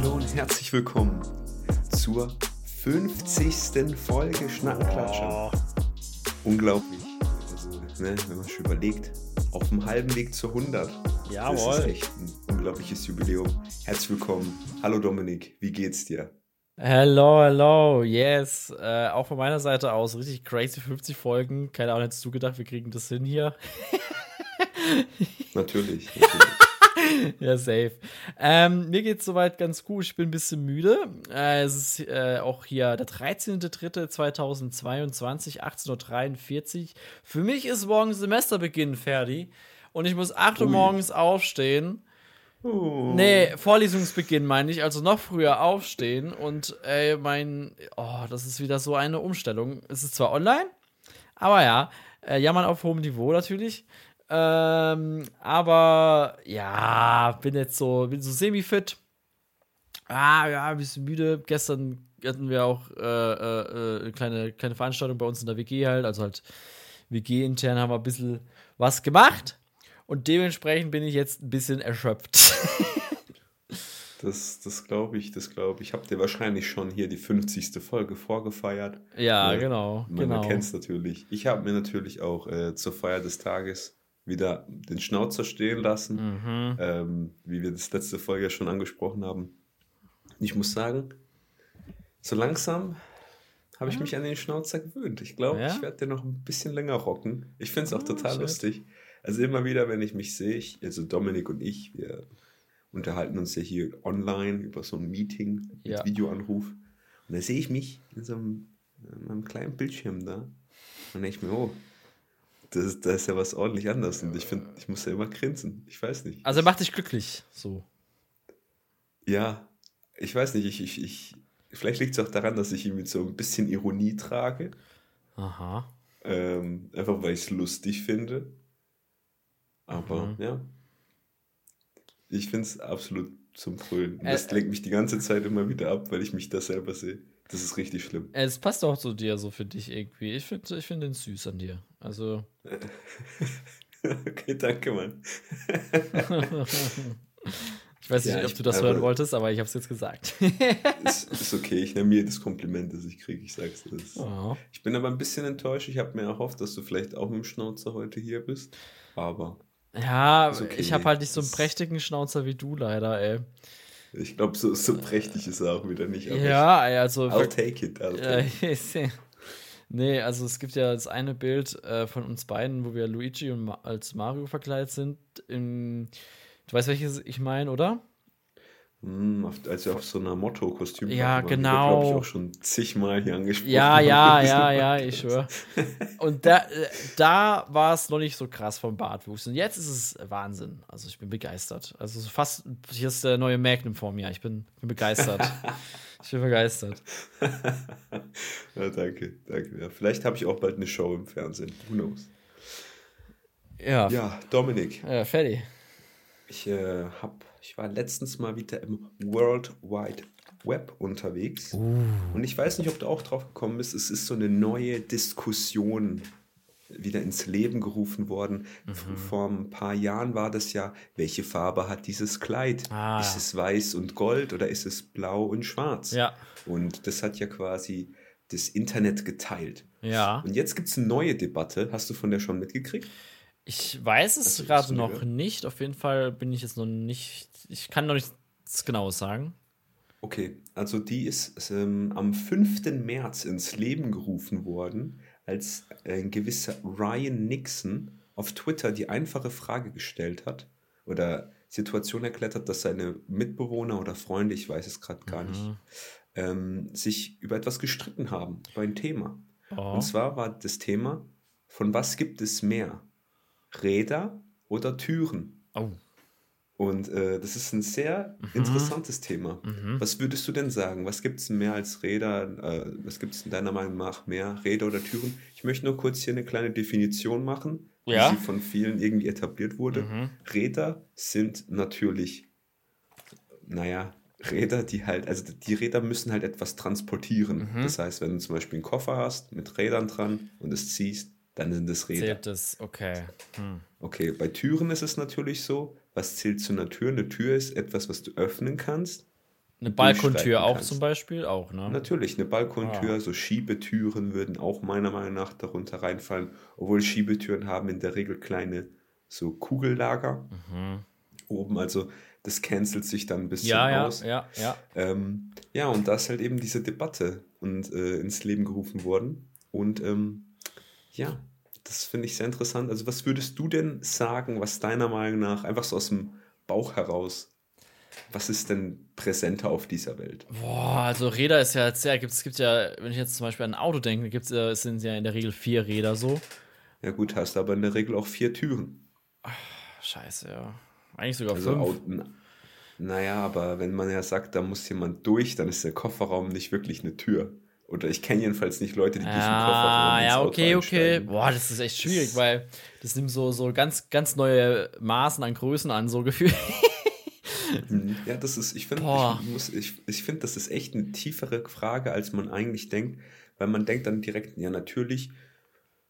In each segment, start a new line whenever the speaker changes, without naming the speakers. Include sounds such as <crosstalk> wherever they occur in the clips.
Hallo und herzlich willkommen zur 50. Folge Schnackenklatscher. Unglaublich. Also, ne, wenn man schon überlegt, auf dem halben Weg zu 100.
Jawohl.
Das ist echt ein unglaubliches Jubiläum. Herzlich willkommen. Hallo Dominik, wie geht's dir?
Hello, hello, yes. Äh, auch von meiner Seite aus richtig crazy 50 Folgen. Keine Ahnung, hättest du gedacht, wir kriegen das hin hier? <laughs>
natürlich, natürlich. <laughs>
ja, safe. Ähm, mir geht's soweit ganz gut. Ich bin ein bisschen müde. Äh, es ist äh, auch hier der 13.03.2022, 18.43 Uhr. Für mich ist morgen Semesterbeginn, Ferdi. Und ich muss 8 Uhr morgens aufstehen.
Oh.
Nee, Vorlesungsbeginn meine ich, also noch früher aufstehen und ey, mein, oh, das ist wieder so eine Umstellung. Es ist zwar online, aber ja, äh, jammern auf hohem Niveau natürlich. Ähm, aber ja, bin jetzt so, bin so semi-fit. Ah, ja, ein bisschen müde. Gestern hatten wir auch äh, äh, eine kleine, kleine Veranstaltung bei uns in der WG halt. Also halt WG-intern haben wir ein bisschen was gemacht. Und dementsprechend bin ich jetzt ein bisschen erschöpft. <laughs>
Das, das glaube ich, das glaube ich. Habt ihr wahrscheinlich schon hier die 50. Folge vorgefeiert?
Ja, ja genau.
Man
genau.
kennt es natürlich. Ich habe mir natürlich auch äh, zur Feier des Tages wieder den Schnauzer stehen lassen,
Mhm.
ähm, wie wir das letzte Folge schon angesprochen haben. Ich muss sagen, so langsam habe ich mich an den Schnauzer gewöhnt. Ich glaube,
Ja?
ich werde den noch ein bisschen länger rocken. Ich finde es auch
Oh,
total
shit.
lustig. Also immer wieder, wenn ich mich sehe, ich, also Dominik und ich, wir unterhalten uns ja hier online über so ein Meeting mit
Ja.
Videoanruf. Und da sehe ich mich in so einem, in einem kleinen Bildschirm da. Und denke ich mir, oh, das, ist- da ist ja was ordentlich anders. Und ich finde, ich muss ja immer grinsen. Ich weiß nicht.
Also macht dich glücklich. So.
Ja, ich weiß nicht. Ich, ich, ich, vielleicht liegt es auch daran, dass ich ihn mit so ein bisschen Ironie trage.
Aha.
Ähm, einfach weil ich es lustig finde. Aber
Mhm.
ja. Ich finde es absolut zum Brüllen.
Äh,
Das lenkt mich die ganze Zeit immer wieder ab, weil ich mich da selber sehe. Das ist richtig schlimm.
Es passt auch zu dir, so für dich irgendwie. Ich finde ich find den süß an dir. Also. <laughs>
okay, danke, Mann. <laughs>
ich weiß nicht,
Ja,
ob du das
aber-
hören wolltest, aber ich habe es jetzt gesagt. <laughs>
ist, ist okay, ich nehme jedes Kompliment, das ich kriege. Ich sag's dir. Das-
oh.
Ich bin aber ein bisschen enttäuscht. Ich habe mir erhofft, dass du vielleicht auch mit dem Schnauzer heute hier bist. Aber
Ja,
okay.
ich habe halt nicht so einen prächtigen Schnauzer wie du leider, ey.
ich glaube, so, so prächtig ist er auch wieder nicht. Aber
Ja, ey, also.
ich, I'll take it. I'll take it. <laughs>
Nee, also es gibt ja das eine Bild äh, von uns beiden, wo wir Luigi und Ma als Mario verkleidet sind. In, du weißt, welches ich meine, oder?
Hm, auf, als wir auf so einer Motto-Kostüm
Ja, genau.
glaube ich, auch schon zigmal hier angesprochen.
Ja, ja, <laughs> ja, ja, ich schwöre. Und da, äh, da war es noch nicht so krass vom Bartwuchs. Und jetzt ist es Wahnsinn. Also ich bin begeistert. Also so fast, hier ist der neue Magnum vor mir. Ich bin, bin begeistert. ich bin begeistert. <laughs> <laughs>
ja, danke, danke. Ja, vielleicht habe ich auch bald eine Show im Fernsehen. Who knows?
Ja,
Ja, Dominik,
äh, fertig.
ich, äh, hab, ich war letztens mal wieder im World Wide Web unterwegs. Und ich weiß nicht, ob du auch drauf gekommen bist. Es ist so eine neue Diskussion wieder ins Leben gerufen worden.
Mhm.
Vor ein paar Jahren war das ja, welche Farbe hat dieses Kleid?
Ah.
Ist es weiß und gold oder ist es blau und schwarz?
Ja.
Und das hat ja quasi das Internet geteilt.
Ja.
Und jetzt gibt es eine neue Debatte. Hast du von der schon mitgekriegt?
Ich weiß es gerade noch nicht. Auf jeden Fall bin ich jetzt noch nicht. Ich kann noch nichts Genaues sagen.
Okay, also die ist ähm, am 5. März ins Leben gerufen worden, als ein gewisser Ryan Nixon auf Twitter die einfache Frage gestellt hat oder Situation erklärt hat, dass seine Mitbewohner oder Freunde, ich weiß es gerade gar nicht, ähm, sich über etwas gestritten haben, über ein Thema.
Oh.
Und zwar war das Thema, von was gibt es mehr? Räder oder Türen?
Oh.
Und äh, das ist ein sehr interessantes Thema.
Mhm.
Was würdest du denn sagen? Was gibt es mehr als Räder? Äh, was gibt es in deiner Meinung nach mehr? Räder oder Türen? Ich möchte nur kurz hier eine kleine Definition machen,
Ja.
sie von vielen irgendwie etabliert wurde.
Mhm.
Räder sind natürlich, naja, Räder, die halt, also die Räder müssen halt etwas transportieren.
Mhm.
Das heißt, wenn du zum Beispiel einen Koffer hast mit Rädern dran und es ziehst, dann sind es Räder.
Zählt das, okay. Hm.
Okay, bei Türen ist es natürlich so, was zählt zu einer Tür? Eine Tür ist etwas, was du öffnen kannst.
Eine Balkontür auch
kannst.
zum Beispiel, auch, ne?
Natürlich, eine Balkontür,
Ah.
so Schiebetüren würden auch meiner Meinung nach darunter reinfallen, obwohl Schiebetüren haben in der Regel kleine so Kugellager oben, also das cancelt sich dann ein bisschen
Mhm. Ja, ja,
aus.
ja, ja.
Ähm, ja, und da ist halt eben diese Debatte und, äh, ins Leben gerufen worden. Und ähm, ja, das finde ich sehr interessant. Also, was würdest du denn sagen, was deiner Meinung nach, einfach so aus dem Bauch heraus, was ist denn präsenter auf dieser Welt?
Boah, also Räder ist ja jetzt sehr, gibt, es gibt ja, wenn ich jetzt zum Beispiel an ein Auto denke, gibt's, äh, es sind ja in der Regel vier Räder so.
Ja, gut, hast aber in der Regel auch vier Türen.
Scheiße, ja. Eigentlich sogar
Also,
fünf.
Au- naja, aber wenn man ja sagt, da muss jemand durch, dann ist der Kofferraum nicht wirklich eine Tür. Oder ich kenne jedenfalls nicht Leute, die durch den Kofferraum
Ah, ja, okay, okay. Boah, das ist echt schwierig, weil das nimmt so, so ganz, ganz neue Maßen an Größen an, so <laughs> gefühlt.
Mhm. Ja, das ist, ich finde, ich, muss- ich, ich finde, das ist echt eine tiefere Frage, als man eigentlich denkt, weil man denkt dann direkt, ja, natürlich,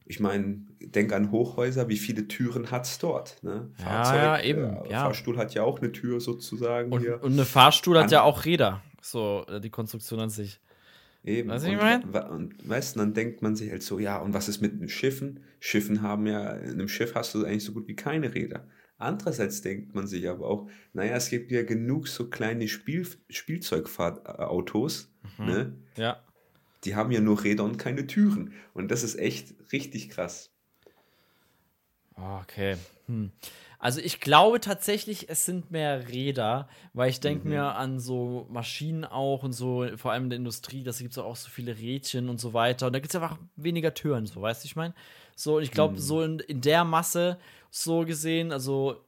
ich meine, denk an Hochhäuser, wie viele Türen hat es dort? Ne?
Ja, ja, eben,
äh,
ja.
Fahrstuhl hat ja auch eine Tür sozusagen
Und,
hier.
und eine Fahrstuhl hat
An-
ja auch Räder. So, äh, die Konstruktion an sich.
Eben. Und,
ich mein?
wa- und weißt du, dann denkt man sich halt so, ja, und was ist mit den Schiffen? Schiffen haben ja, in einem Schiff hast du eigentlich so gut wie keine Räder. Andererseits denkt man sich aber auch, naja, es gibt ja genug so kleine Spiel, Spielzeugfahrtautos,
Mhm.
ne?
Ja.
Die haben ja nur Räder und keine Türen. Und das ist echt richtig krass.
Okay. Hm. Also ich glaube tatsächlich, es sind mehr Räder, weil ich denke
Mhm.
mir an so Maschinen auch und so, vor allem in der Industrie, da gibt es auch so viele Rädchen und so weiter. Und da gibt es einfach weniger Türen, so weißt du, ich meine? So, und ich glaube,
Mhm.
so in, in der Masse so gesehen, also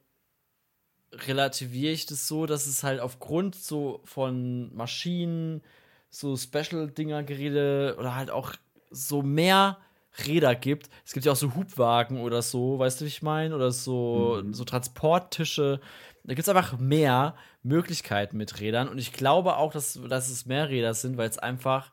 relativiere ich das so, dass es halt aufgrund so von Maschinen, so Special-Dinger, Geräte oder halt auch so mehr Räder gibt. Es gibt ja auch so Hubwagen oder so, weißt du, wie ich meine? Oder so, so Transporttische. Da gibt es einfach mehr Möglichkeiten mit Rädern. Und ich glaube auch, dass, dass es mehr Räder sind, weil es einfach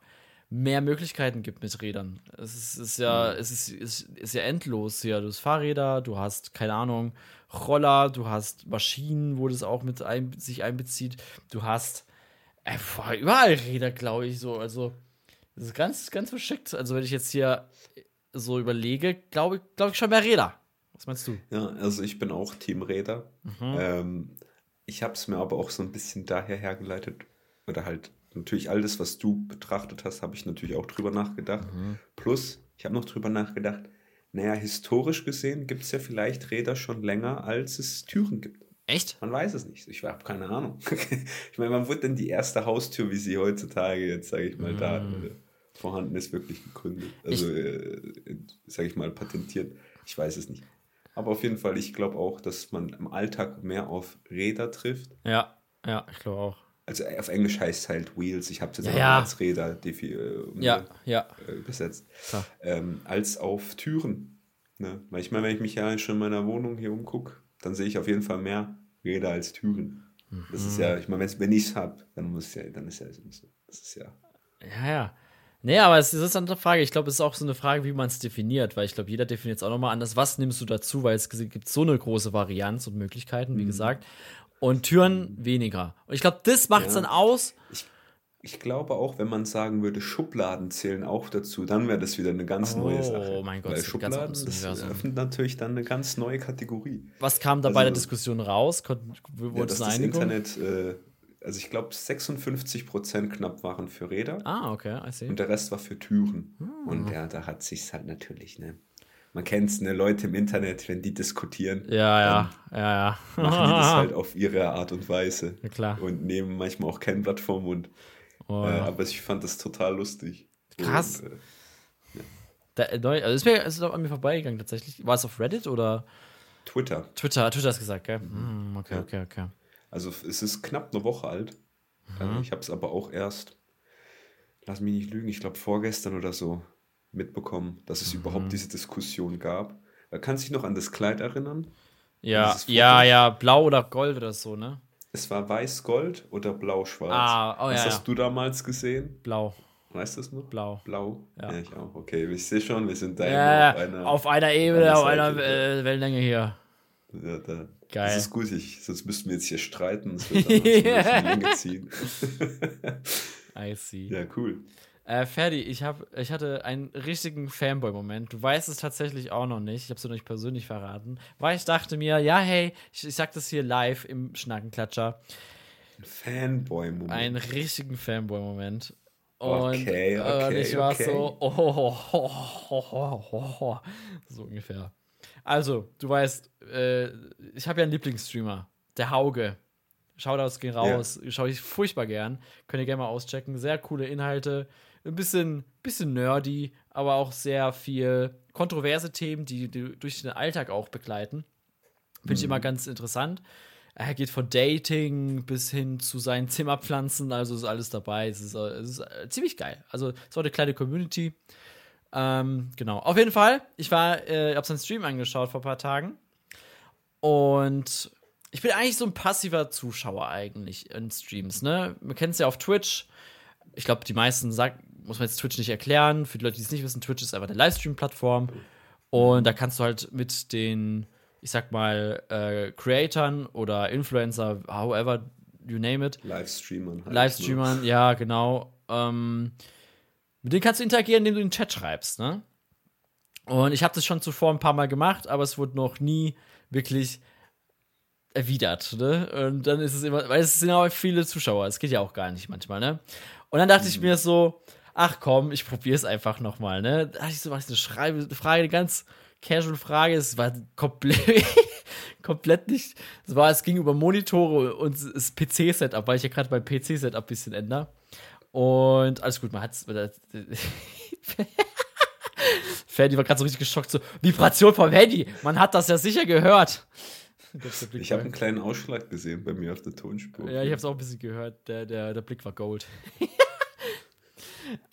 mehr Möglichkeiten gibt mit Rädern. Es ist, ist ja, es ist, ist, ist ja endlos hier. Du hast Fahrräder, du hast, keine Ahnung, Roller, du hast Maschinen, wo das auch mit ein, sich einbezieht. Du hast äh, überall Räder, glaube ich, so. Also, das ist ganz, ganz verschickt. Also, wenn ich jetzt hier so überlege, glaube ich, glaube ich schon mehr Räder. Was meinst du?
Ja, also ich bin auch Team Räder.
Mhm.
Ähm, ich habe es mir aber auch so ein bisschen daher hergeleitet. Oder halt natürlich alles, was du betrachtet hast, habe ich natürlich auch drüber nachgedacht.
Mhm.
Plus, ich habe noch drüber nachgedacht, naja, historisch gesehen gibt es ja vielleicht Räder schon länger, als es Türen gibt.
Echt?
Man weiß es nicht. Ich habe keine Ahnung. <laughs> ich meine, wann wurde denn die erste Haustür, wie sie heutzutage jetzt, sage ich mal, da äh, vorhanden ist, wirklich gegründet? Also, äh, sage ich mal, patentiert. Ich weiß es nicht. Aber auf jeden Fall, ich glaube auch, dass man im Alltag mehr auf Räder trifft.
Ja, ja, ich glaube auch.
Also äh, auf Englisch heißt es halt Wheels. Ich habe es jetzt
Ja,
als Räder äh,
Ja, ja.
äh, übersetzt. Ähm, als auf Türen. Ne? Ich meine, wenn ich mich ja schon in meiner Wohnung hier umgucke, dann sehe ich auf jeden Fall mehr Räder als Türen. Das ist
Mhm.
ja, ich meine, wenn ich es habe, dann muss ja, dann ist ja so. Das ist ja.
Ja, ja. Nee, aber es ist eine andere Frage. Ich glaube, es ist auch so eine Frage, wie man es definiert, weil ich glaube, jeder definiert es auch nochmal anders. Was nimmst du dazu? Weil es gibt so eine große Varianz und Möglichkeiten,
Mhm.
wie gesagt. Und Türen weniger. Und ich glaube, das macht es
Ja.
dann aus.
Ich, ich glaube auch, wenn man sagen würde, Schubladen zählen auch dazu, dann wäre das wieder eine ganz neue
Oh,
Sache.
mein Gott,
Weil Schubladen, das öffnet natürlich dann eine ganz neue Kategorie.
Was kam da bei der
Also-
Diskussion raus? Konnten,
Ja, dass das? Internet, äh, also ich glaube, 56% knapp waren für Räder.
Ah, okay, I see.
Und der Rest war für Türen. Und ja, da hat sich's halt natürlich, ne? Man kennt's, ne? Leute im Internet, wenn die diskutieren,
Ja, ja, ja, ja.
machen die das halt <laughs> auf ihre Art und Weise.
Ja, klar.
Und nehmen manchmal auch kein Blatt vom Mund.
Oh,
äh,
ja.
aber ich fand das total lustig.
Krass.
Und, äh,
Da, äh, neu, also ist mir ist doch an mir vorbeigegangen tatsächlich. War es auf Reddit oder
Twitter.
Twitter? Twitter hast gesagt, gell? Hm, okay,
Ja.
okay, okay.
Also es ist knapp eine Woche alt.
Mhm.
Äh, Ich habe es aber auch erst, lass mich nicht lügen, ich glaube vorgestern oder so mitbekommen, dass es
Mhm.
überhaupt diese Diskussion gab. Äh, Kannst du dich noch an das Kleid erinnern?
Ja, ja, ja, blau oder gold oder so, ne?
Es war weiß-gold oder blau-schwarz.
Ah, oh,
Was
ja,
hast
ja.
du damals gesehen?
Blau,
Weißt du es noch?
blau.
Blau?
Ja.
ich auch. Okay, ich sehe schon, wir sind da
Ja,
immer
ja, auf einer Ebene,
einer
auf einer äh, Wellenlänge hier.
Ja, da,
Geil.
Das ist gut, ich, sonst müssten wir jetzt hier streiten. Das wird <laughs> dann <laughs> ziehen.
I see.
ja, cool.
Äh, Ferdi, ich, hab, ich hatte einen richtigen Fanboy-Moment. Du weißt es tatsächlich auch noch nicht. Ich habe es dir noch nicht persönlich verraten. Weil ich dachte mir, ja, hey, ich, ich sag das hier live im Schnackenklatscher.
Ein Fanboy-Moment.
Einen richtigen Fanboy-Moment. Und,
Okay,
äh,
okay,
und ich war
okay.
so, oh, oh, oh, oh, oh, so ungefähr. Also, du weißt, äh, ich habe ja einen Lieblingsstreamer, der Hauge. Shoutouts gehen raus, schaue ich furchtbar gern. Könnt ihr gerne mal auschecken. Sehr coole Inhalte, ein bisschen, bisschen nerdy, aber auch sehr viel kontroverse Themen, die, die durch den Alltag auch begleiten. Finde ich immer ganz interessant. Er geht von Dating bis hin zu seinen Zimmerpflanzen, also ist alles dabei. Es ist, es ist äh, ziemlich geil. Also, es ist auch eine kleine Community. Ähm, genau. Auf jeden Fall, ich war, äh, habe seinen Stream angeschaut vor ein paar Tagen. Und ich bin eigentlich so ein passiver Zuschauer eigentlich in Streams, ne? Man kennt es ja auf Twitch. Ich glaube, die meisten sagt, muss man jetzt Twitch nicht erklären. Für die Leute, die es nicht wissen, Twitch ist einfach eine Livestream-Plattform. Und da kannst du halt mit den, ich sag mal, äh, Creatoren oder Influencer, however you name it,
Livestreamern. halt,
Livestreamern, ja, genau. Ähm, mit denen kannst du interagieren, indem du in den Chat schreibst, ne? Und ich habe das schon zuvor ein paar Mal gemacht, aber es wurde noch nie wirklich erwidert, ne? Und dann ist es immer, weil es sind auch viele Zuschauer, es geht ja auch gar nicht manchmal, ne? Und dann dachte ich mir so, ach komm, ich probiere es einfach noch mal, ne? Da dachte ich so, was eine Schreibe, eine Frage, eine ganz casual Frage, es war komplett <laughs> komplett nicht, es war, es ging über Monitore und das PC-Setup, weil ich ja gerade mein PC-Setup ein bisschen ändere. Und alles gut, man hat's. <laughs> Ferdi war gerade so richtig geschockt, so Vibration vom Handy. Man hat das ja sicher gehört.
Ich habe einen kleinen Ausschlag gesehen bei mir auf der Tonspur.
Ja, ich habe es auch ein bisschen gehört. Der, der, der Blick war Gold. <laughs>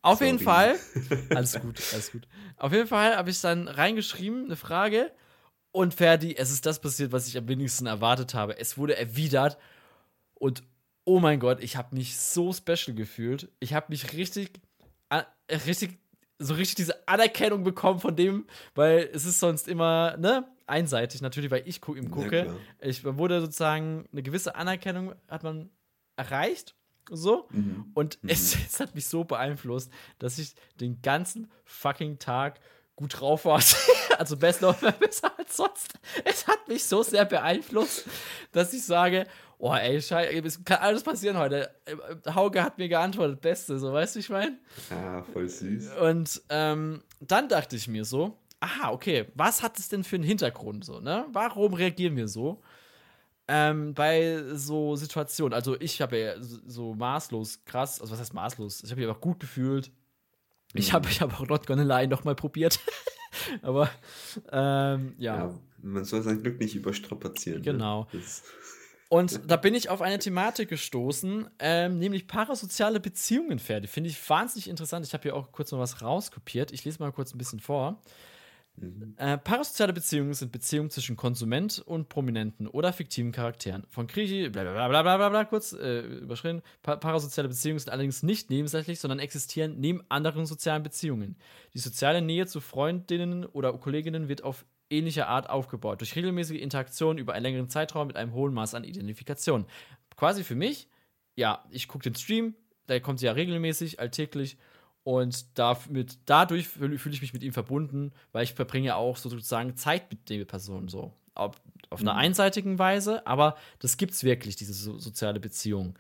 Auf
Sorry.
jeden Fall. <laughs> Alles gut, alles gut. Auf jeden Fall habe ich dann reingeschrieben, eine Frage. Und Ferdi, es ist das passiert, was ich am wenigsten erwartet habe. Es wurde erwidert. Und oh mein Gott, ich habe mich so special gefühlt. Ich habe mich richtig, richtig, so richtig diese Anerkennung bekommen von dem, weil es ist sonst immer, ne, einseitig natürlich, weil ich gu ihm
Ja,
gucke.
klar.
ich wurde sozusagen eine gewisse Anerkennung hat man erreicht. So.
Mhm.
Und es, <laughs> es hat mich so beeinflusst, dass ich den ganzen fucking Tag gut drauf war. <laughs> also besser, <laughs> besser als sonst. Es hat mich so sehr beeinflusst, dass ich sage, oh ey, Scheiße, es kann alles passieren heute. Hauke hat mir geantwortet, Beste, so weißt du, ich meine?
Ah, voll süß.
Und ähm, dann dachte ich mir so, aha, okay, was hat es denn für einen Hintergrund so, ne? Warum reagieren wir so? Ähm, bei so Situationen, also ich habe ja so, maßlos krass, also was heißt maßlos? Ich habe mich einfach gut gefühlt. Ich habe ich hab auch Not Gonna Lie noch mal probiert. <laughs> Aber ähm, ja.
Ja, man soll sein Glück nicht überstrapazieren.
Genau.
Ne?
Und da bin ich auf eine Thematik gestoßen, ähm, nämlich parasoziale Beziehungen, Ferdi. Finde ich wahnsinnig interessant. Ich habe hier auch kurz mal was rauskopiert. Ich lese mal kurz ein bisschen vor. Äh, parasoziale Beziehungen sind Beziehungen zwischen Konsument und prominenten oder fiktiven Charakteren. Von Griechi, bla bla bla bla bla bla, kurz äh, überschritten. Pa parasoziale Beziehungen sind allerdings nicht nebensächlich, sondern existieren neben anderen sozialen Beziehungen. Die soziale Nähe zu Freundinnen oder Kolleginnen wird auf ähnliche Art aufgebaut, durch regelmäßige Interaktion über einen längeren Zeitraum mit einem hohen Maß an Identifikation. Quasi für mich, ja, ich gucke den Stream, der kommt ja regelmäßig, alltäglich und damit, dadurch fühle fühl ich mich mit ihm verbunden, weil ich verbringe auch sozusagen Zeit mit der Person so. Auf, auf einer einseitigen Weise, aber das gibt es wirklich, diese so, soziale Beziehung.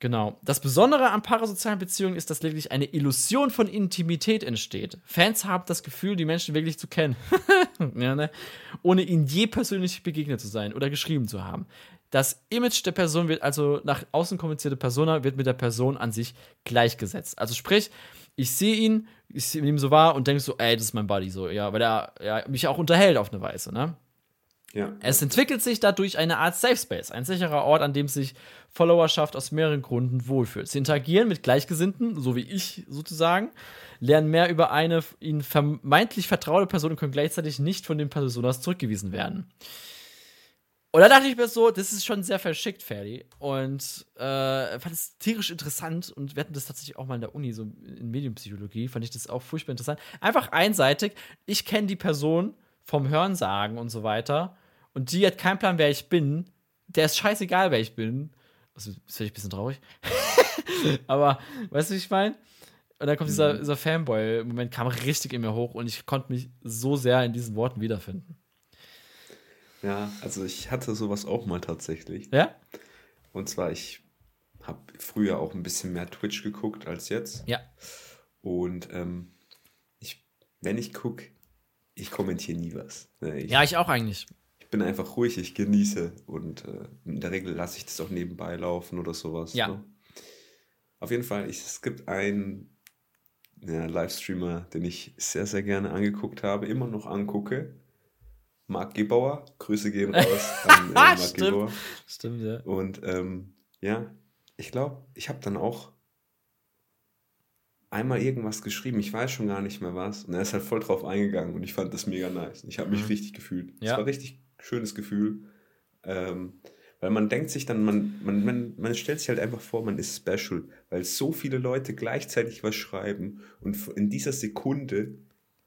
Genau. Das Besondere an parasozialen Beziehungen ist, dass lediglich eine Illusion von Intimität entsteht. Fans haben das Gefühl, die Menschen wirklich zu kennen, <laughs> ja, ne? ohne ihnen je persönlich begegnet zu sein oder geschrieben zu haben. Das Image der Person wird also nach außen kommunizierte Persona wird mit der Person an sich gleichgesetzt. Also sprich, ich sehe ihn, ich sehe ihn so wahr und denke so, ey, das ist mein Buddy so, ja, weil er ja, mich auch unterhält auf eine Weise, ne?
Ja.
Es entwickelt sich dadurch eine Art Safe Space, ein sicherer Ort, an dem sich Followerschaft aus mehreren Gründen wohlfühlt. Sie interagieren mit Gleichgesinnten, so wie ich sozusagen, lernen mehr über eine ihnen vermeintlich vertraute Person und können gleichzeitig nicht von den Personas zurückgewiesen werden. Und da dachte ich mir so, das ist schon sehr verschickt, Ferdi. Und äh, fand es tierisch interessant. Und wir hatten das tatsächlich auch mal in der Uni, so in Medienpsychologie, fand ich das auch furchtbar interessant. Einfach einseitig. Ich kenne die Person vom Hörensagen und so weiter. und die hat keinen Plan, wer ich bin, der ist scheißegal, wer ich bin. Also, das finde ich ein bisschen traurig. <laughs> Aber, weißt du, wie ich meine? Und dann kommt dieser, dieser Fanboy-Moment, kam richtig in mir hoch und ich konnte mich so sehr in diesen Worten wiederfinden.
Ja, also ich hatte sowas auch mal tatsächlich.
Ja?
Und zwar, ich habe früher auch ein bisschen mehr Twitch geguckt als jetzt.
Ja.
Und ähm, ich, wenn ich gucke, ich kommentiere nie was. Ne, Ich,
Ja, ich auch eigentlich.
ich bin einfach ruhig, ich genieße und äh, in der Regel lasse ich das auch nebenbei laufen oder sowas.
Ja.
Ne? Auf jeden Fall, ich, es gibt einen ja, Livestreamer, den ich sehr, sehr gerne angeguckt habe, immer noch angucke. Marc Gebauer, Grüße gehen raus <laughs> an äh, Marc
Stimmt.
Gebauer.
Stimmt, ja.
Und ähm, ja, ich glaube, ich habe dann auch einmal irgendwas geschrieben, ich weiß schon gar nicht mehr was. Und er ist halt voll drauf eingegangen und ich fand das mega nice. Ich habe mich
Mhm.
richtig gefühlt. Es
Ja.
war ein richtig schönes Gefühl. Ähm, weil man denkt sich dann, man, man, man, man stellt sich halt einfach vor, man ist special, weil so viele Leute gleichzeitig was schreiben und in dieser Sekunde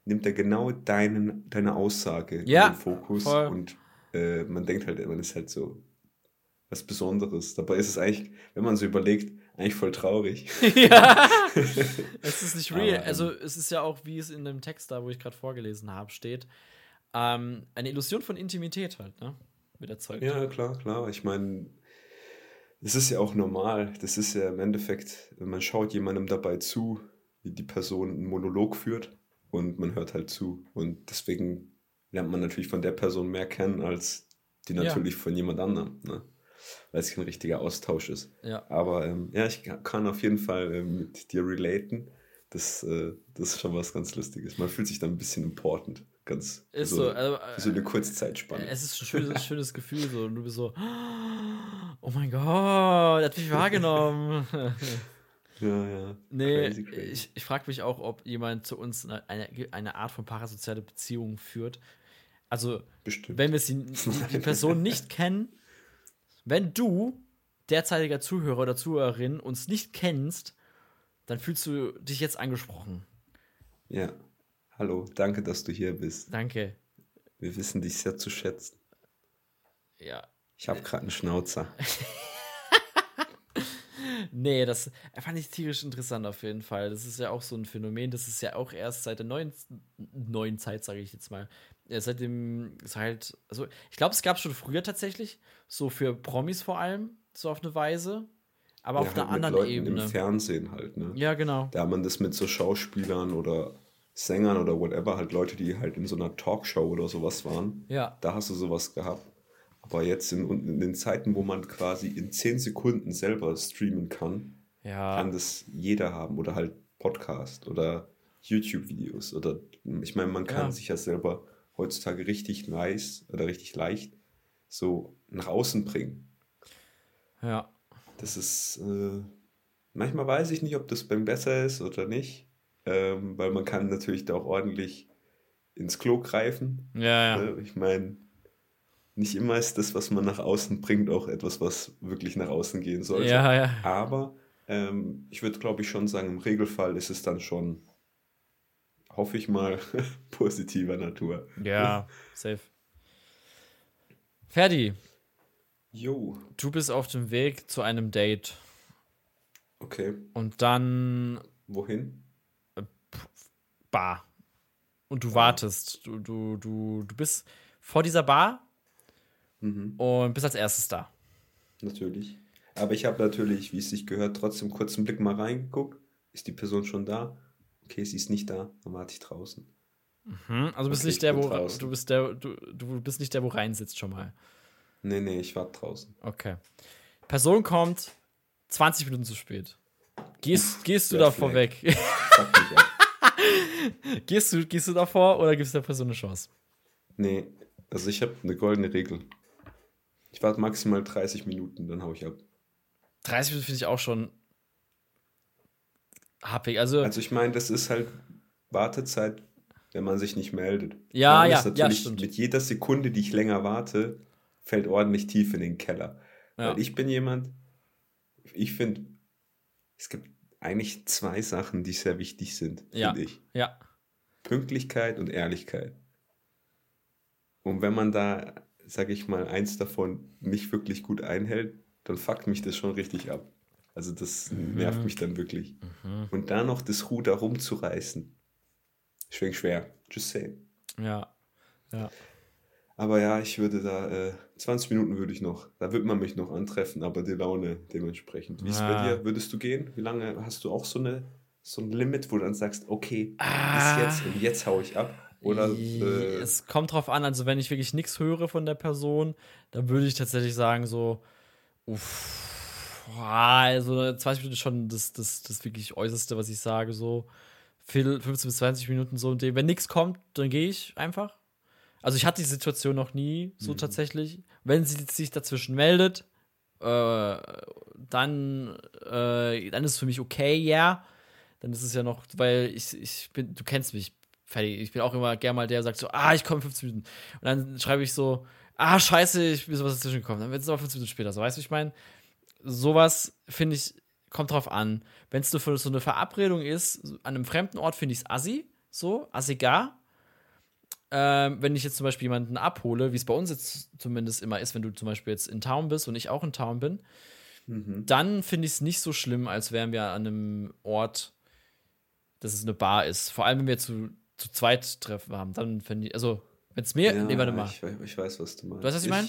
nimmt er genau deinen, deine Aussage
Ja,
in den Fokus
voll.
und äh, man denkt halt, man ist halt so was Besonderes. Dabei ist es eigentlich, wenn man so überlegt, eigentlich voll traurig. <laughs>
ja. <laughs> es ist nicht real.
Aber, ähm,
also, es ist ja auch, wie es in dem Text da, wo ich gerade vorgelesen habe, steht, ähm, eine Illusion von Intimität halt, ne? Wird erzeugt.
Ja, klar, klar. Ich meine, es ist ja auch normal. Das ist ja im Endeffekt, man schaut jemandem dabei zu, wie die Person einen Monolog führt und man hört halt zu. Und deswegen lernt man natürlich von der Person mehr kennen, als die
Ja.
natürlich von jemand anderem. Ne? Weil es kein richtiger Austausch ist.
Ja.
Aber ähm, ja, ich ka- kann auf jeden Fall ähm, mit dir relaten. Das, äh, das ist schon was ganz Lustiges. Man fühlt sich dann ein bisschen important. Ganz
Ist
so,
so. Also,
so eine Kurzzeitspanne.
Es ist ein schönes, schönes Gefühl, so. Und du bist so, oh mein Gott, er hat mich wahrgenommen. <laughs>
ja, ja.
nee,
Crazy, crazy.
ich, ich frage mich auch, ob jemand zu uns eine, eine, Art von parasoziale Beziehung führt. Also,
Bestimmt.
wenn wir sie, die Person <laughs> nicht kennen, wenn du, derzeitiger Zuhörer oder Zuhörerin, uns nicht kennst, dann fühlst du dich jetzt angesprochen.
Ja. Hallo, danke, dass du hier bist.
Danke.
Wir wissen dich sehr zu schätzen.
Ja.
Ich habe gerade einen Schnauzer. <laughs>
Nee, das fand ich tierisch interessant auf jeden Fall. Das ist ja auch so ein Phänomen, das ist ja auch erst seit der neuen, neuen Zeit, sage ich jetzt mal. Ja, seitdem ist halt, also ich glaube, es gab schon früher tatsächlich, so für Promis vor allem, so auf eine Weise, aber auf
Ja,
einer
halt mit
anderen
Leuten
Ebene.
Im Fernsehen halt, ne?
Ja, genau.
Da man das mit so Schauspielern oder Sängern oder whatever, halt Leute, die halt in so einer Talkshow oder sowas waren.
Ja.
Da hast du sowas gehabt. Aber jetzt in, in den Zeiten, wo man quasi in 10 Sekunden selber streamen kann,
Ja.
kann das jeder haben. Oder halt Podcast oder YouTube-Videos. Oder ich meine, man kann
Ja.
sich ja selber heutzutage richtig nice oder richtig leicht so nach außen bringen.
Ja.
Das ist, äh, manchmal weiß ich nicht, ob das beim besser ist oder nicht, ähm, weil man kann natürlich da auch ordentlich ins Klo greifen.
Ja, ja.
Ne? Ich meine, nicht immer ist das, was man nach außen bringt, auch etwas, was wirklich nach außen gehen sollte.
Ja, ja.
Aber ähm, ich würde, glaube ich, schon sagen, im Regelfall ist es dann schon, hoffe ich mal, <laughs> positiver Natur.
Ja, safe. Ferdi,
Jo,
du bist auf dem Weg zu einem Date
okay.
und dann
Wohin?
Bar. Und du wartest. Du, du, du, du bist vor dieser Bar
Mhm.
und bist als erstes da.
Natürlich. Aber ich habe natürlich, wie es sich gehört, trotzdem kurz einen Blick mal reingeguckt. Ist die Person schon da? Okay, sie ist nicht da, dann warte ich draußen.
Hm? Also du bist
Okay,
nicht
ich
der, wo
draußen.
du bist der, du, du bist nicht der, wo rein sitzt schon mal.
Nee, nee, ich warte draußen.
Okay. Person kommt 20 Minuten zu spät. Gehst, gehst du da vorweg? <laughs> Gehst, du, gehst du davor oder gibst der Person eine Chance?
Nee, also ich habe eine goldene Regel. Ich warte maximal 30 Minuten, dann hau ich ab.
30 Minuten finde ich auch schon happig. Also,
Also ich meine, das ist halt Wartezeit, wenn man sich nicht meldet.
Ja, ja, ja, stimmt.
Mit jeder Sekunde, die ich länger warte, fällt ordentlich tief in den Keller.
Ja.
Weil ich bin jemand, ich finde, es gibt eigentlich zwei Sachen, die sehr wichtig sind,
Ja.
finde ich.
ja.
Pünktlichkeit und Ehrlichkeit. Und wenn man da sage ich mal, eins davon nicht wirklich gut einhält, dann fuckt mich das schon richtig ab. Also das mhm. nervt mich dann wirklich. Mhm. Und da noch das Ruder rumzureißen, schwingt schwer. Just saying.
Ja, ja.
Aber ja, ich würde da, äh, 20 Minuten würde ich noch, da würde man mich noch antreffen, aber die Laune dementsprechend. Wie ist es bei dir? Würdest du gehen? Wie lange hast du auch so, eine, so ein Limit, wo du dann sagst, okay, ah. bis jetzt und jetzt hau ich ab? Oder,
äh, es kommt drauf an, also wenn ich wirklich nichts höre von der Person, dann würde ich tatsächlich sagen, so, uff, also 20 Minuten ist schon das, das, das wirklich Äußerste, was ich sage, so 15 bis 20 Minuten so. Und wenn nichts kommt, dann gehe ich einfach. Also ich hatte die Situation noch nie so mhm. tatsächlich. Wenn sie sich dazwischen meldet, äh, dann, äh, dann ist es für mich okay, ja. Dann ist es ja noch, weil ich, ich bin, du kennst mich, fertig. Ich bin auch immer gerne mal der, der sagt so, ah, ich komme 15 Minuten. Und dann schreibe ich so, ah, scheiße, ich bin sowas dazwischen gekommen. Dann wird es aber 15 Minuten später. So, weißt du, ich meine, sowas finde ich, kommt drauf an. Wenn es so eine Verabredung ist, an einem fremden Ort finde ich es assi, so, assigar ähm, wenn ich jetzt zum Beispiel jemanden abhole, wie es bei uns jetzt zumindest immer ist, wenn du zum Beispiel jetzt in Town bist und ich auch in Town bin, mhm. dann finde ich es nicht so schlimm, als wären wir an einem Ort, dass es eine Bar ist. Vor allem, wenn wir zu, zu zweit Treffen haben, dann finde ich, also, wenn es mehr,
ja, nee, warte mal. Ich, ich, weiß, was du meinst.
Du weißt, was ich meine?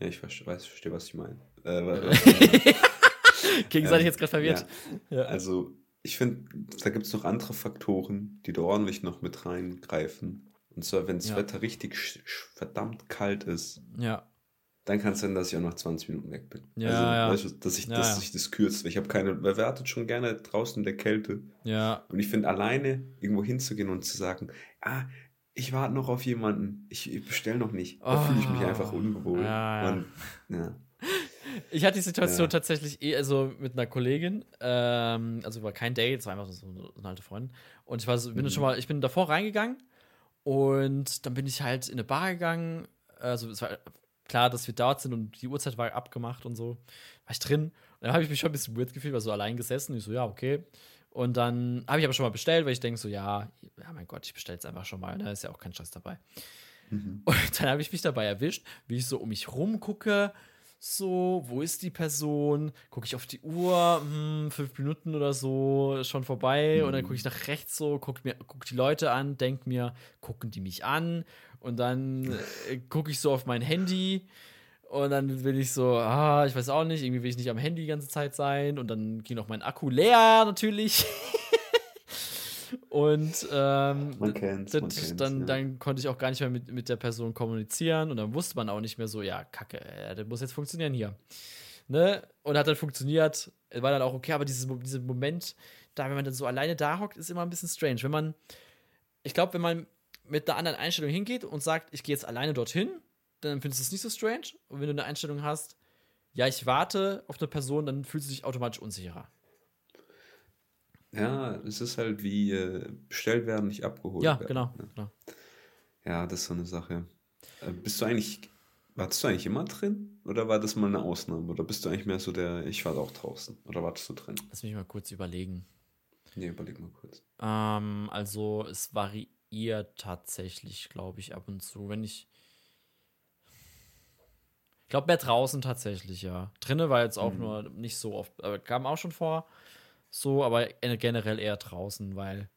ja, ich weiß, verstehe, was ich meine. Äh, <laughs> <laughs>
Gegenseitig ähm, jetzt gerade verwirrt.
Ja. Ja. Also, ich finde, da gibt es noch andere Faktoren, die da ordentlich noch mit reingreifen. Und zwar, wenn das ja. Wetter richtig verdammt kalt ist,
ja.
Dann kann es sein, dass ich auch nach 20 Minuten weg bin.
Ja,
also,
ja.
Weißt du, dass ich, dass sich das kürzt. Ich habe keine, wer wartet schon gerne draußen in der Kälte.
Ja.
Und ich finde, alleine irgendwo hinzugehen und zu sagen, ah, ich warte noch auf jemanden, ich, ich bestelle noch nicht, da oh. fühle ich mich oh. einfach unwohl.
Ja, und, ja. Ich hatte die Situation ja. tatsächlich eh, also mit einer Kollegin, ähm, also war kein Date, es war einfach so eine alte Freundin. Und ich war so, bin mhm. schon mal, ich bin davor reingegangen und dann bin ich halt in eine Bar gegangen. Also es war klar, dass wir dort sind und die Uhrzeit war abgemacht und so. War ich drin. Und dann habe ich mich schon ein bisschen weird gefühlt, war so allein gesessen. Ich so, ja, okay. Und dann habe ich aber schon mal bestellt, weil ich denke so, ja, ja, mein Gott, ich bestelle jetzt einfach schon mal. Da ne? ist ja auch kein Stress dabei. Mhm. Und dann habe ich mich dabei erwischt, wie ich so um mich rum gucke so, wo ist die Person? Gucke ich auf die Uhr, hm, fünf Minuten oder so, schon vorbei. Mhm. Und dann gucke ich nach rechts so, gucke guck die Leute an, denke mir, gucken die mich an? Und dann <laughs> äh, gucke ich so auf mein Handy. Und dann bin ich so, ah, ich weiß auch nicht, irgendwie will ich nicht am Handy die ganze Zeit sein. Und dann ging auch mein Akku leer, natürlich. <laughs> Und ähm,
man kennt's, man kennt's,
dann, ja. dann konnte ich auch gar nicht mehr mit, mit der Person kommunizieren und dann wusste man auch nicht mehr so, ja, kacke, äh, das muss jetzt funktionieren hier. Ne? Und hat dann funktioniert, war dann auch okay, aber dieses, dieser Moment, da, wenn man dann so alleine da hockt, ist immer ein bisschen strange. Wenn man, ich glaube, wenn man mit einer anderen Einstellung hingeht und sagt, ich gehe jetzt alleine dorthin, dann findest du es nicht so strange. Und wenn du eine Einstellung hast, ja, ich warte auf eine Person, dann fühlst du dich automatisch unsicherer.
Ja, es ist halt wie äh, bestellt werden, nicht abgeholt
ja,
werden.
Genau, ne? genau.
Ja, das ist so eine Sache. Äh, bist du eigentlich, wartest du eigentlich immer drin? Oder war das mal eine Ausnahme? Oder bist du eigentlich mehr so der, ich war auch draußen? Oder wartest du drin?
Lass mich mal kurz überlegen.
Nee, überleg mal kurz.
Ähm, also es variiert tatsächlich, glaube ich, ab und zu. Wenn ich. Ich glaube, mehr draußen tatsächlich, ja. Drinnen war jetzt auch mhm. nur nicht so oft, aber kam auch schon vor. So, aber generell eher draußen, weil,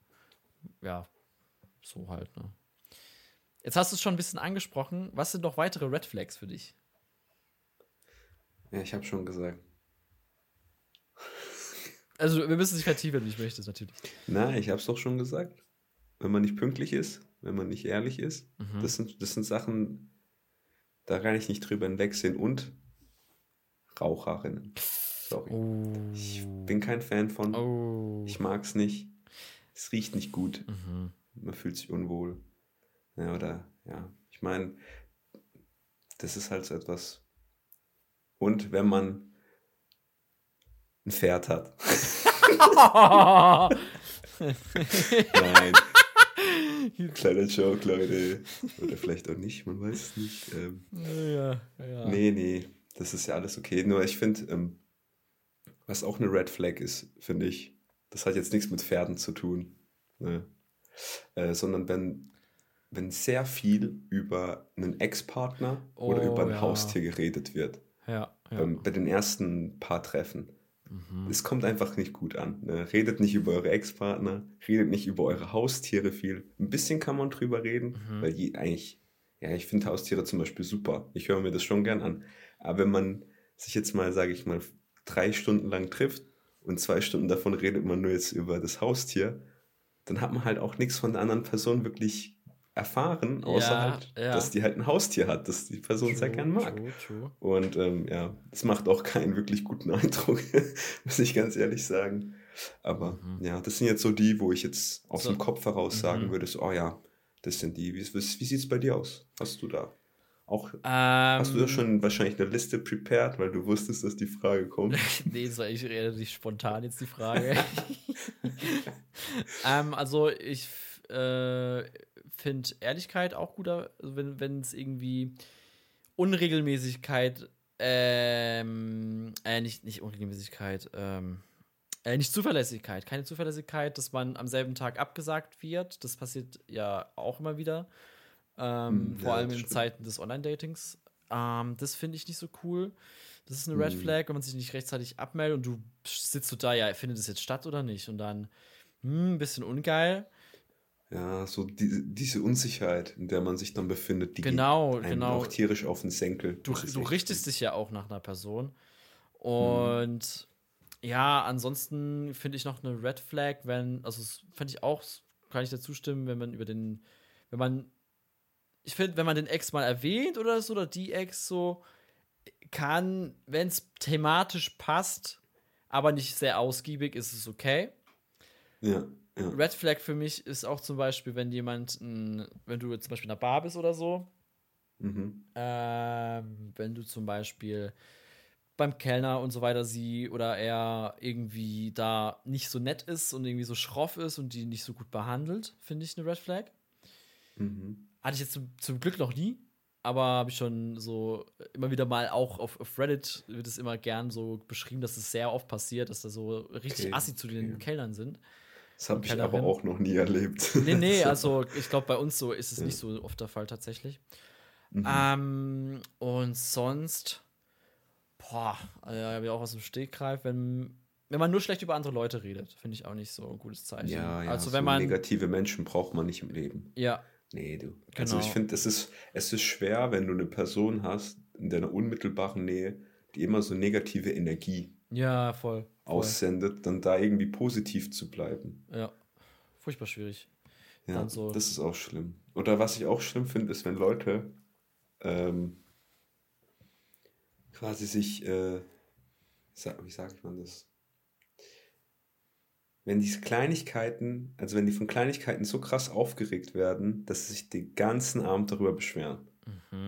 ja, so halt, ne. Jetzt hast du es schon ein bisschen angesprochen. Was sind noch weitere Red Flags für dich?
Ja, ich habe schon gesagt.
Also, wir müssen sich vertiefen, wenn du nicht möchtest, natürlich.
Nein, ich habe es doch schon gesagt. Wenn man nicht pünktlich ist, wenn man nicht ehrlich ist, mhm. das, sind, das sind Sachen, da kann ich nicht drüber hinwegsehen. Und Raucherinnen. Sorry. Oh. Ich bin kein Fan von. Oh. Ich mag es nicht. Es riecht nicht gut. Mhm. Man fühlt sich unwohl. Ja, oder, ja. Ich meine, das ist halt so etwas. Und wenn man ein Pferd hat. <laughs> Nein. <laughs> Kleiner Joke, Leute. Oder vielleicht auch nicht, man weiß es nicht. Ähm,
ja, ja.
Nee, nee, das ist ja alles okay. Nur ich finde, ähm, was auch eine Red Flag ist, finde ich. Das hat jetzt nichts mit Pferden zu tun. Ne? Äh, sondern wenn wenn sehr viel über einen Ex-Partner oder
Oh,
über ein
ja.
Haustier geredet wird.
Ja, ja.
Ähm, bei den ersten paar Treffen.
Mhm.
Es kommt einfach nicht gut an. Ne? Redet nicht über eure Ex-Partner, redet nicht über eure Haustiere viel. Ein bisschen kann man drüber reden,
Mhm.
weil die eigentlich, ja, ich finde Haustiere zum Beispiel super. Ich höre mir das schon gern an. Aber wenn man sich jetzt mal, sage ich mal, drei Stunden lang trifft und zwei Stunden davon redet man nur jetzt über das Haustier, dann hat man halt auch nichts von der anderen Person wirklich erfahren, außer
Ja,
halt,
ja.
dass die halt ein Haustier hat, das die Person sehr
True,
gern mag.
True, true.
Und ähm, ja, es macht auch keinen wirklich guten <laughs> Eindruck, muss ich ganz ehrlich sagen. Aber
Mhm.
ja, das sind jetzt so die, wo ich jetzt aus
So.
dem Kopf heraus sagen
Mhm.
würde, so, oh ja, das sind die. Wie, wie, wie sieht es bei dir aus? Hast du da auch,
Ähm,
hast du da schon wahrscheinlich eine Liste prepared, weil du wusstest, dass die Frage kommt? <laughs>
nee, das war eigentlich relativ spontan jetzt die Frage. <laughs> ähm, also ich äh, finde Ehrlichkeit auch guter, also wenn wenn es irgendwie Unregelmäßigkeit, ähm, äh, nicht, nicht Unregelmäßigkeit, ähm, äh, nicht Zuverlässigkeit, keine Zuverlässigkeit, dass man am selben Tag abgesagt wird. Das passiert ja auch immer wieder. Ähm,
Hm,
vor
ja,
allem
das
in
stimmt.
Zeiten des Online-Datings. Ähm, das finde ich nicht so cool. Das ist eine Red
Hm.
Flag, wenn man sich nicht rechtzeitig abmeldet und du sitzt so da, ja, findet es jetzt statt oder nicht? Und dann, hm, ein bisschen ungeil.
Ja, so die, diese Unsicherheit, in der man sich dann befindet, die
Genau,
geht einem
genau.
auch tierisch auf den Senkel.
Du,
Das
du richtest dich ja auch nach einer Person. Und ja, ansonsten finde ich noch eine Red Flag, wenn, also das finde ich auch, kann ich dazu stimmen, wenn man über den, wenn man, ich finde, wenn man den Ex mal erwähnt oder so, oder die Ex so, kann, wenn es thematisch passt, aber nicht sehr ausgiebig, ist es okay.
Ja, ja.
Red Flag für mich ist auch zum Beispiel, wenn jemand, wenn du zum Beispiel in einer Bar bist oder so,
Mhm.
ähm, wenn du zum Beispiel beim Kellner und so weiter sie oder er irgendwie da nicht so nett ist und irgendwie so schroff ist und die nicht so gut behandelt, finde ich eine Red Flag.
Mhm.
Hatte ich jetzt zum, zum Glück noch nie, aber habe ich schon so immer wieder mal auch auf, auf Reddit wird es immer gern so beschrieben, dass es sehr oft passiert, dass da so richtig
Okay,
assi zu den
okay.
Kellnern sind.
Das habe ich aber auch noch nie erlebt.
Nee, nee, <laughs> also ich glaube, bei uns so ist es
Ja.
nicht so oft der Fall tatsächlich.
Mhm.
Ähm, und sonst, boah, äh, habe ich auch aus dem Stegreif, wenn, wenn man nur schlecht über andere Leute redet, finde ich auch nicht so ein gutes Zeichen.
Ja, ja,
also
so
wenn man,
negative Menschen braucht man nicht im Leben.
ja,
Nee, du. Also
Genau.
ich finde, es ist, es ist schwer, wenn du eine Person hast in deiner unmittelbaren Nähe, die immer so negative Energie
ja, voll, voll.
aussendet, dann da irgendwie positiv zu bleiben.
Ja, furchtbar schwierig.
Ja,
so-
das ist auch schlimm. Oder was ich auch schlimm finde, ist, wenn Leute ähm, quasi sich, äh, wie sagt man das? Wenn diese Kleinigkeiten, also wenn die von Kleinigkeiten so krass aufgeregt werden, dass sie sich den ganzen Abend darüber beschweren.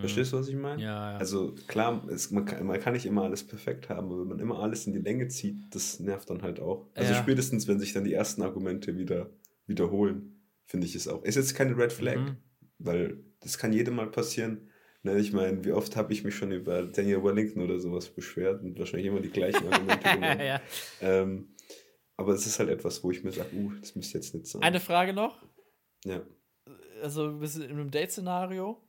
Verstehst du, was ich meine?
Mhm. Ja, ja.
Also klar, es, man, kann, man kann nicht immer alles perfekt haben, aber wenn man immer alles in die Länge zieht, das nervt dann halt auch. Also
Ja.
spätestens, wenn sich dann die ersten Argumente wieder wiederholen, finde ich es auch. Ist jetzt keine Red Flag,
Mhm.
weil das kann jedem mal passieren. Ne, ich meine, wie oft habe ich mich schon über Daniel Wellington oder sowas beschwert und wahrscheinlich immer die gleichen Argumente <laughs>
ja.
ähm, aber es ist halt etwas, wo ich mir sage, uh, das müsste jetzt nicht sein.
Eine Frage noch.
ja,
Also, wir sind in einem Date-Szenario.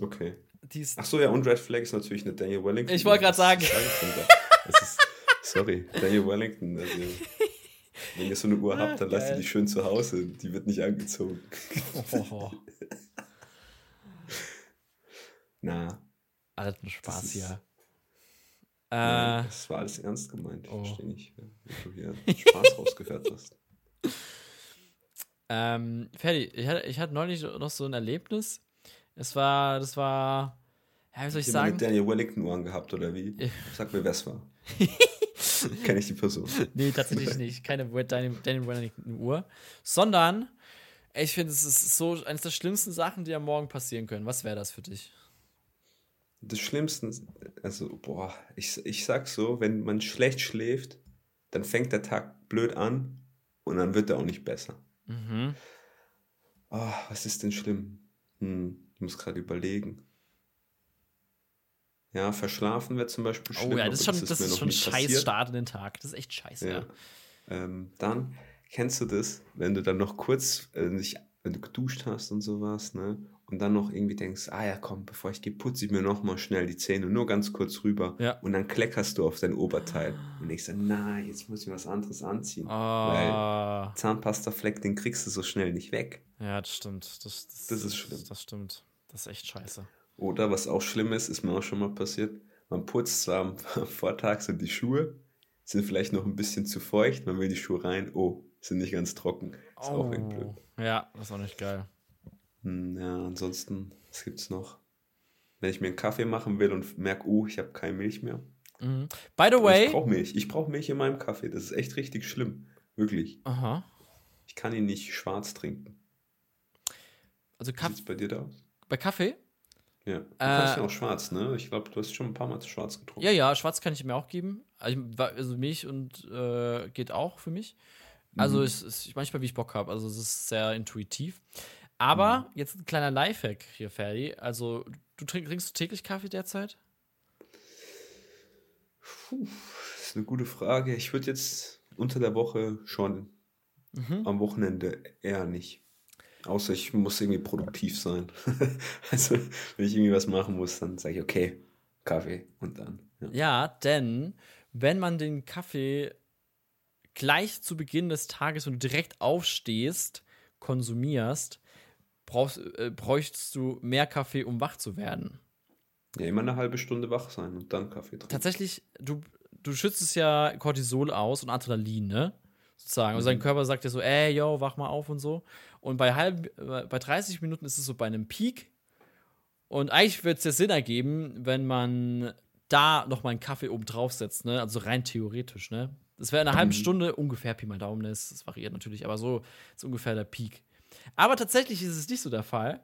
okay.
Die ist.
Ach so, ja, und Red Flag ist natürlich eine Daniel Wellington.
Ich wollte gerade sagen.
Ist- sorry, Daniel Wellington. Also, wenn ihr so eine Uhr habt, dann lasst ihr
Geil.
die schön zu Hause. Die wird nicht angezogen.
Oh, <laughs> <laughs>
Na,
alten Spaß hier. Äh,
das war alles ernst gemeint. Ich
oh.
verstehe nicht, wie du hier Spaß <laughs> rausgehört hast.
Ähm, Ferdi, ich hatte, ich hatte neulich noch so ein Erlebnis. Es war, das war, ja, wie soll ich
Jemand
sagen?
mit Daniel Wellington Uhren gehabt oder wie?
Ja.
Sag mir, wer es war. <laughs> Kenne ich die Person.
Nee, tatsächlich nicht. Keine Daniel, Daniel Wellington Uhr. Sondern, ich finde, es ist so eines der schlimmsten Sachen, die am Morgen passieren können. Was wäre das für dich?
Das Schlimmste, also, boah, ich, ich sag so, wenn man schlecht schläft, dann fängt der Tag blöd an und dann wird er auch nicht besser.
Mhm.
Oh, was ist denn schlimm? Hm, ich muss gerade überlegen. Ja, verschlafen wäre zum Beispiel schlimm.
Oh ja, das ist schon, das
mir
ist schon scheiß
passiert.
Start in den Tag. Das ist echt scheiße, ja.
Ja. Ähm, dann kennst du das, wenn du dann noch kurz äh, nicht wenn du geduscht hast und sowas, ne? Und dann noch irgendwie denkst, ah ja, komm, bevor ich gehe, putze ich mir noch mal schnell die Zähne, nur ganz kurz rüber.
Ja.
Und dann kleckerst du auf dein Oberteil. Und denkst dann, nein, jetzt muss ich was anderes anziehen.
Ah.
Weil Zahnpastafleck, den kriegst du so schnell nicht weg.
Ja, das stimmt. Das, das,
Das ist schlimm.
Das stimmt. Das ist echt scheiße.
Oder was auch schlimm ist, ist mir auch schon mal passiert, man putzt zwar <laughs> am Vortag so die Schuhe, sind vielleicht noch ein bisschen zu feucht, man will die Schuhe rein, oh, sind nicht ganz trocken. Ist auch irgendwie blöd.
Oh. Ja, das ist auch nicht geil.
Hm, Ja, ansonsten, was gibt's noch? Wenn ich mir einen Kaffee machen will und merke, oh, ich habe keine Milch mehr.
Mhm. By the way.
Ich brauche Milch. Ich brauche Milch in meinem Kaffee. Das ist echt richtig schlimm. Wirklich.
Aha.
Ich kann ihn nicht schwarz trinken.
Also
Wie
Kaff
sieht's bei dir da aus?
bei Kaffee?
Ja. Du
Äh,
kannst ja auch schwarz, ne? Ich glaube, du hast schon ein paar Mal schwarz getrunken.
Ja, ja, schwarz kann ich mir auch geben. Also, also Milch und äh, geht auch für mich. Also
Mhm.
es ist manchmal, wie ich Bock habe. Also es ist sehr intuitiv. Aber
Mhm.
jetzt ein kleiner Lifehack hier, Ferdi. Also du trink, trinkst du täglich Kaffee derzeit?
Puh, das ist eine gute Frage. Ich würde jetzt unter der Woche schon,
Mhm.
am Wochenende eher nicht. Außer ich muss irgendwie produktiv sein. <laughs> also, wenn ich irgendwie was machen muss, dann sage ich, okay, Kaffee und dann. Ja.
Ja, denn wenn man den Kaffee gleich zu Beginn des Tages, wenn du direkt aufstehst, konsumierst, brauchst, äh, bräuchtest du mehr Kaffee, um wach zu werden.
ja, immer eine halbe Stunde wach sein und dann Kaffee trinken.
Tatsächlich, du, du schützt ja Cortisol aus und Adrenalin, ne? Sozusagen. Und dein Körper sagt dir so, ey, yo, wach mal auf und so. Und bei, halb, äh, bei 30 Minuten ist es so bei einem Peak. Und eigentlich wird es ja Sinn ergeben, wenn man da noch mal einen Kaffee oben drauf setzt, ne? Also rein theoretisch, ne? Das wäre in einer halben Stunde ungefähr, Pi mal Daumen, das variiert natürlich, aber so ist ungefähr der Peak. Aber tatsächlich ist es nicht so der Fall,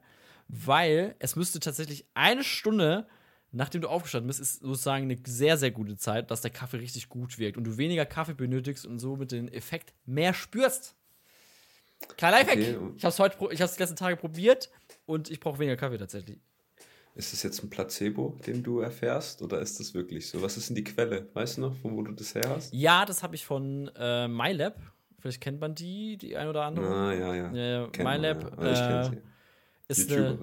weil es müsste tatsächlich eine Stunde, nachdem du aufgestanden bist, ist sozusagen eine sehr, sehr gute Zeit, dass der Kaffee richtig gut wirkt und du weniger Kaffee benötigst und somit den Effekt mehr spürst. Kleiner Lifehack.
Okay.
Ich habe es heute, pro- ich habe es die letzten Tage probiert und ich brauche weniger Kaffee tatsächlich.
Ist das jetzt ein Placebo, den du erfährst, oder ist das wirklich so? Was ist denn die Quelle? Weißt du noch, von wo du das her hast?
Ja, das habe ich von äh, MyLab. Vielleicht kennt man die, die ein oder andere.
Ah, ja, ja.
Ja, ja,
Kennt man,
MyLab
ja. Kenn
äh, ist eine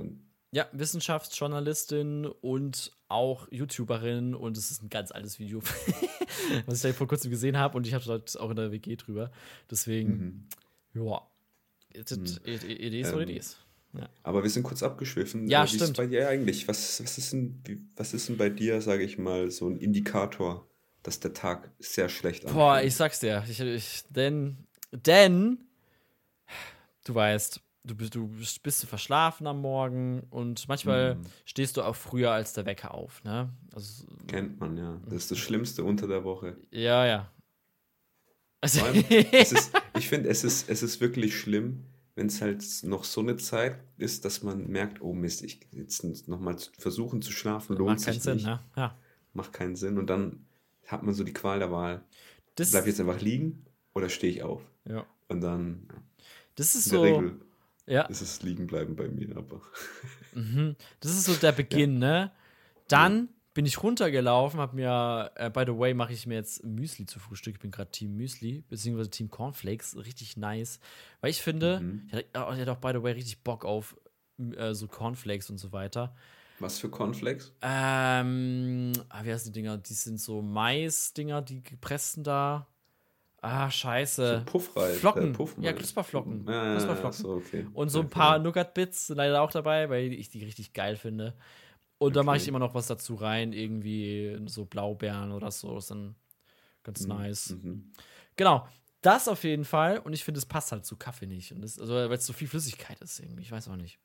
ja, Wissenschaftsjournalistin und auch YouTuberin und es ist ein ganz altes Video, <laughs> was ich da vor kurzem gesehen habe und ich habe dort auch in der WG drüber. Deswegen,
Mhm.
ja. It, it, it, it is what it is.
Aber wir sind kurz abgeschwiffen.
Ja,
Äh, Wie ist
stimmt.
bei dir eigentlich? Was, was, ist denn, was ist denn bei dir, sage ich mal, so ein Indikator, dass der Tag sehr schlecht
Boah,
anfängt?
ich sag's dir. Ich, ich, denn, denn, du weißt, du bist, du bist bist du verschlafen am Morgen und manchmal
Mhm.
stehst du auch früher als der Wecker auf, ne? Also,
Kennt man, ja. Das ist das Schlimmste unter der Woche.
ja, ja. Also,
allem, <laughs> es ist, ich finde, es ist, es ist wirklich schlimm, wenn es halt noch so eine Zeit ist, dass man merkt, oh Mist, ich jetzt nochmal versuchen zu schlafen, lohnt
macht keinen
sich
Sinn,
nicht.
ne? Ja.
Macht keinen Sinn. Und dann hat man so die Qual der Wahl.
Das,
Bleib ich jetzt einfach liegen oder stehe ich auf?
Ja.
Und dann,
das ist so.
Regel
Ja,
ist es liegen bleiben bei mir, aber. <laughs>
mhm. das ist so der Beginn, ne? Dann bin ich runtergelaufen, hab mir, äh, by the way, mache ich mir jetzt Müsli zu Frühstück. Ich bin gerade Team Müsli, beziehungsweise Team Cornflakes. Richtig nice. Weil ich finde,
Mhm.
ich, hatte, oh, ich hatte auch, by the way, richtig Bock auf äh, so Cornflakes und so weiter.
Was für Cornflakes?
Ähm, ah, wie heißen die Dinger? Die sind so Mais-Dinger, die gepressten da. Ah, scheiße.
So Puffreis.
Flocken.
Äh, Puff,
Ja, Knusperflocken.
Ja,
Knusperflocken.
so, okay.
Und so ein paar
ja.
Nougat-Bits sind leider auch dabei, weil ich die richtig geil finde. Und da mache ich
Okay.
immer noch was dazu rein, irgendwie so Blaubeeren oder so. Das ist dann ganz nice.
Mhm.
Genau, das auf jeden Fall. Und ich finde, es passt halt zu Kaffee nicht. Und das, also, weil es so viel Flüssigkeit ist irgendwie. Ich weiß auch nicht.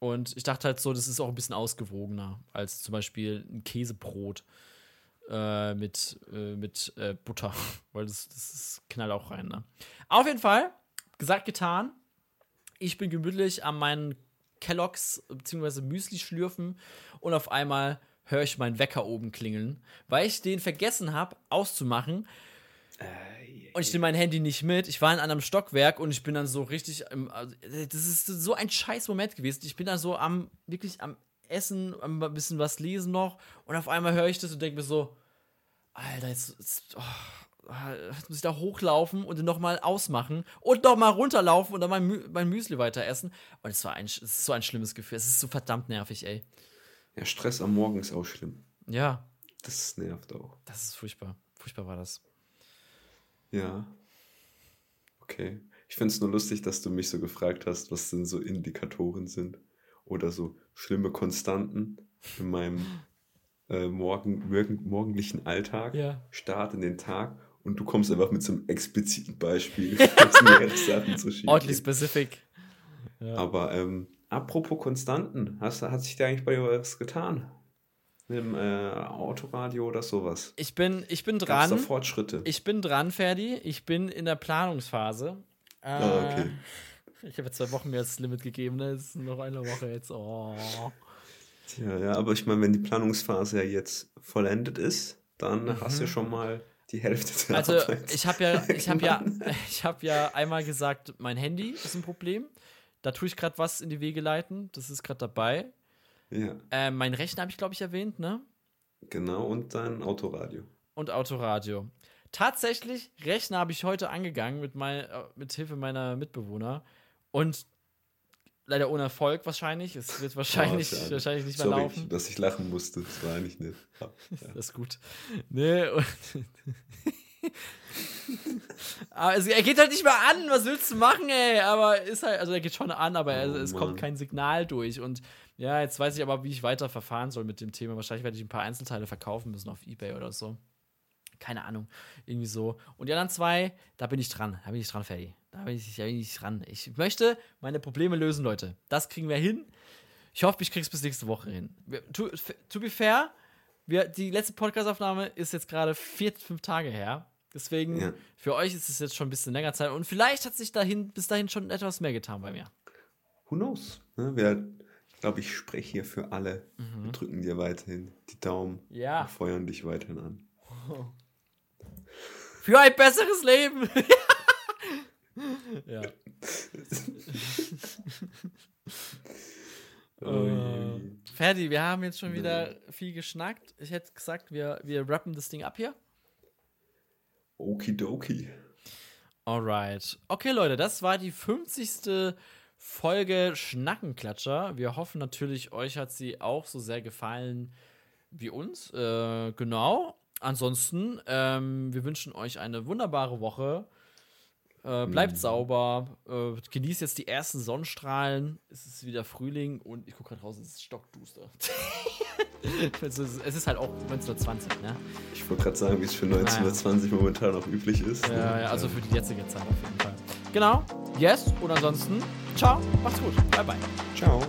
Und ich dachte halt so, das ist auch ein bisschen ausgewogener als zum Beispiel ein Käsebrot äh, mit, äh, mit äh, Butter. <laughs> Weil das, das ist knall auch rein. Ne? Auf jeden Fall, gesagt, getan. Ich bin gemütlich an meinen Kelloggs bzw. Müsli schlürfen und auf einmal höre ich meinen Wecker oben klingeln, weil ich den vergessen habe auszumachen. Und ich nehme mein Handy nicht mit. Ich war in einem Stockwerk und ich bin dann so richtig. Im, also, das ist so ein scheiß Moment gewesen. Ich bin dann so am, wirklich am Essen, am ein bisschen was lesen noch. Und auf einmal höre ich das und denke mir so: Alter, jetzt, jetzt oh, muss ich da hochlaufen und dann nochmal ausmachen und nochmal runterlaufen und dann mein, Mü mein Müsli weiter essen. Und es war ein, es ist so ein schlimmes Gefühl. Es ist so verdammt nervig, ey.
Ja, Stress am Morgen ist auch schlimm.
Ja.
Das nervt auch.
Das ist furchtbar. Furchtbar war das.
Ja. Okay. Ich finde es nur lustig, dass du mich so gefragt hast, was denn so Indikatoren sind. Oder so schlimme Konstanten in meinem äh, morgen, morgendlichen Alltag.
Ja.
Start in den Tag und du kommst einfach mit so einem expliziten Beispiel, <laughs>
Sachen zu schieben. Oddly specific.
Ja. Aber ähm, apropos Konstanten, hast, hat sich da eigentlich bei dir was getan? Mit dem äh, Autoradio oder sowas?
Ich bin, ich bin dran.
Gab's da Fortschritte?
Ich bin dran, Ferdi. Ich bin in der Planungsphase. Äh,
ah, okay. <laughs>
Ich habe zwei Wochen mir das Limit gegeben, ne? Es ist noch eine Woche jetzt. Oh.
Tja, ja, aber ich meine, wenn die Planungsphase ja jetzt vollendet ist, dann mhm. hast du schon mal die Hälfte
der Also Arbeit ich habe ja, ich habe ja, <laughs> <laughs> ich habe ja einmal gesagt, mein Handy ist ein Problem. Da tue ich gerade was in die Wege leiten. Das ist gerade dabei.
Ja.
Äh, mein Rechner habe ich, glaube ich, erwähnt, ne?
Genau, und dein Autoradio.
Und Autoradio. Tatsächlich, Rechner habe ich heute angegangen mit, mein, äh, mit Hilfe meiner Mitbewohner. Und leider ohne Erfolg wahrscheinlich. Es wird <laughs> wahrscheinlich, oh, wahrscheinlich nicht mehr Sorry, laufen.
dass ich lachen musste. Das war eigentlich nicht. <laughs> Ja.
das ist gut. Nee, <laughs> aber es, er geht halt nicht mehr an. Was willst du machen, ey? Aber ist halt, also er geht schon an, aber oh, es kommt kein Signal durch. Und ja, jetzt weiß ich aber, wie ich weiter verfahren soll mit dem Thema. Wahrscheinlich werde ich ein paar Einzelteile verkaufen müssen auf Ebay oder so. Keine Ahnung. Irgendwie so. Und die anderen zwei, da bin ich dran. Da bin ich dran, Ferdi. Da bin ich, da bin ich dran. Ich möchte meine Probleme lösen, Leute. Das kriegen wir hin. Ich hoffe, ich krieg's bis nächste Woche hin. To, to be fair, wir, die letzte Podcast-Aufnahme ist jetzt gerade vier, fünf Tage her. Deswegen, ja. für euch ist es jetzt schon ein bisschen länger Zeit. Und vielleicht hat sich dahin, bis dahin schon etwas mehr getan bei mir.
Who knows? Ne? Wir, ich glaube, ich spreche hier für alle. Mhm. Wir drücken dir weiterhin die Daumen.
Ja.
Und feuern dich weiterhin an. <laughs>
Für ein besseres Leben. <laughs> ja. <laughs> uh, Ferdi, wir haben jetzt schon wieder viel geschnackt. Ich hätte gesagt, wir, wir rappen das Ding ab hier.
Okidoki.
Alright. Okay, Leute, das war die 50. Folge Schnackenklatscher. Wir hoffen natürlich, euch hat sie auch so sehr gefallen wie uns. Äh, genau. Ansonsten, ähm, wir wünschen euch eine wunderbare Woche. Äh, bleibt mhm. sauber, äh, genießt jetzt die ersten Sonnenstrahlen. Es ist wieder Frühling und ich gucke gerade raus, es ist stockduster. <laughs> es, ist, es ist halt auch 1920, ne?
Ich wollte gerade sagen, wie es für 1920 ah, ja. momentan auch üblich ist.
Ja, ne? ja, also für die jetzige Zeit auf jeden Fall. Genau, yes und ansonsten, ciao, macht's gut, bye bye.
Ciao.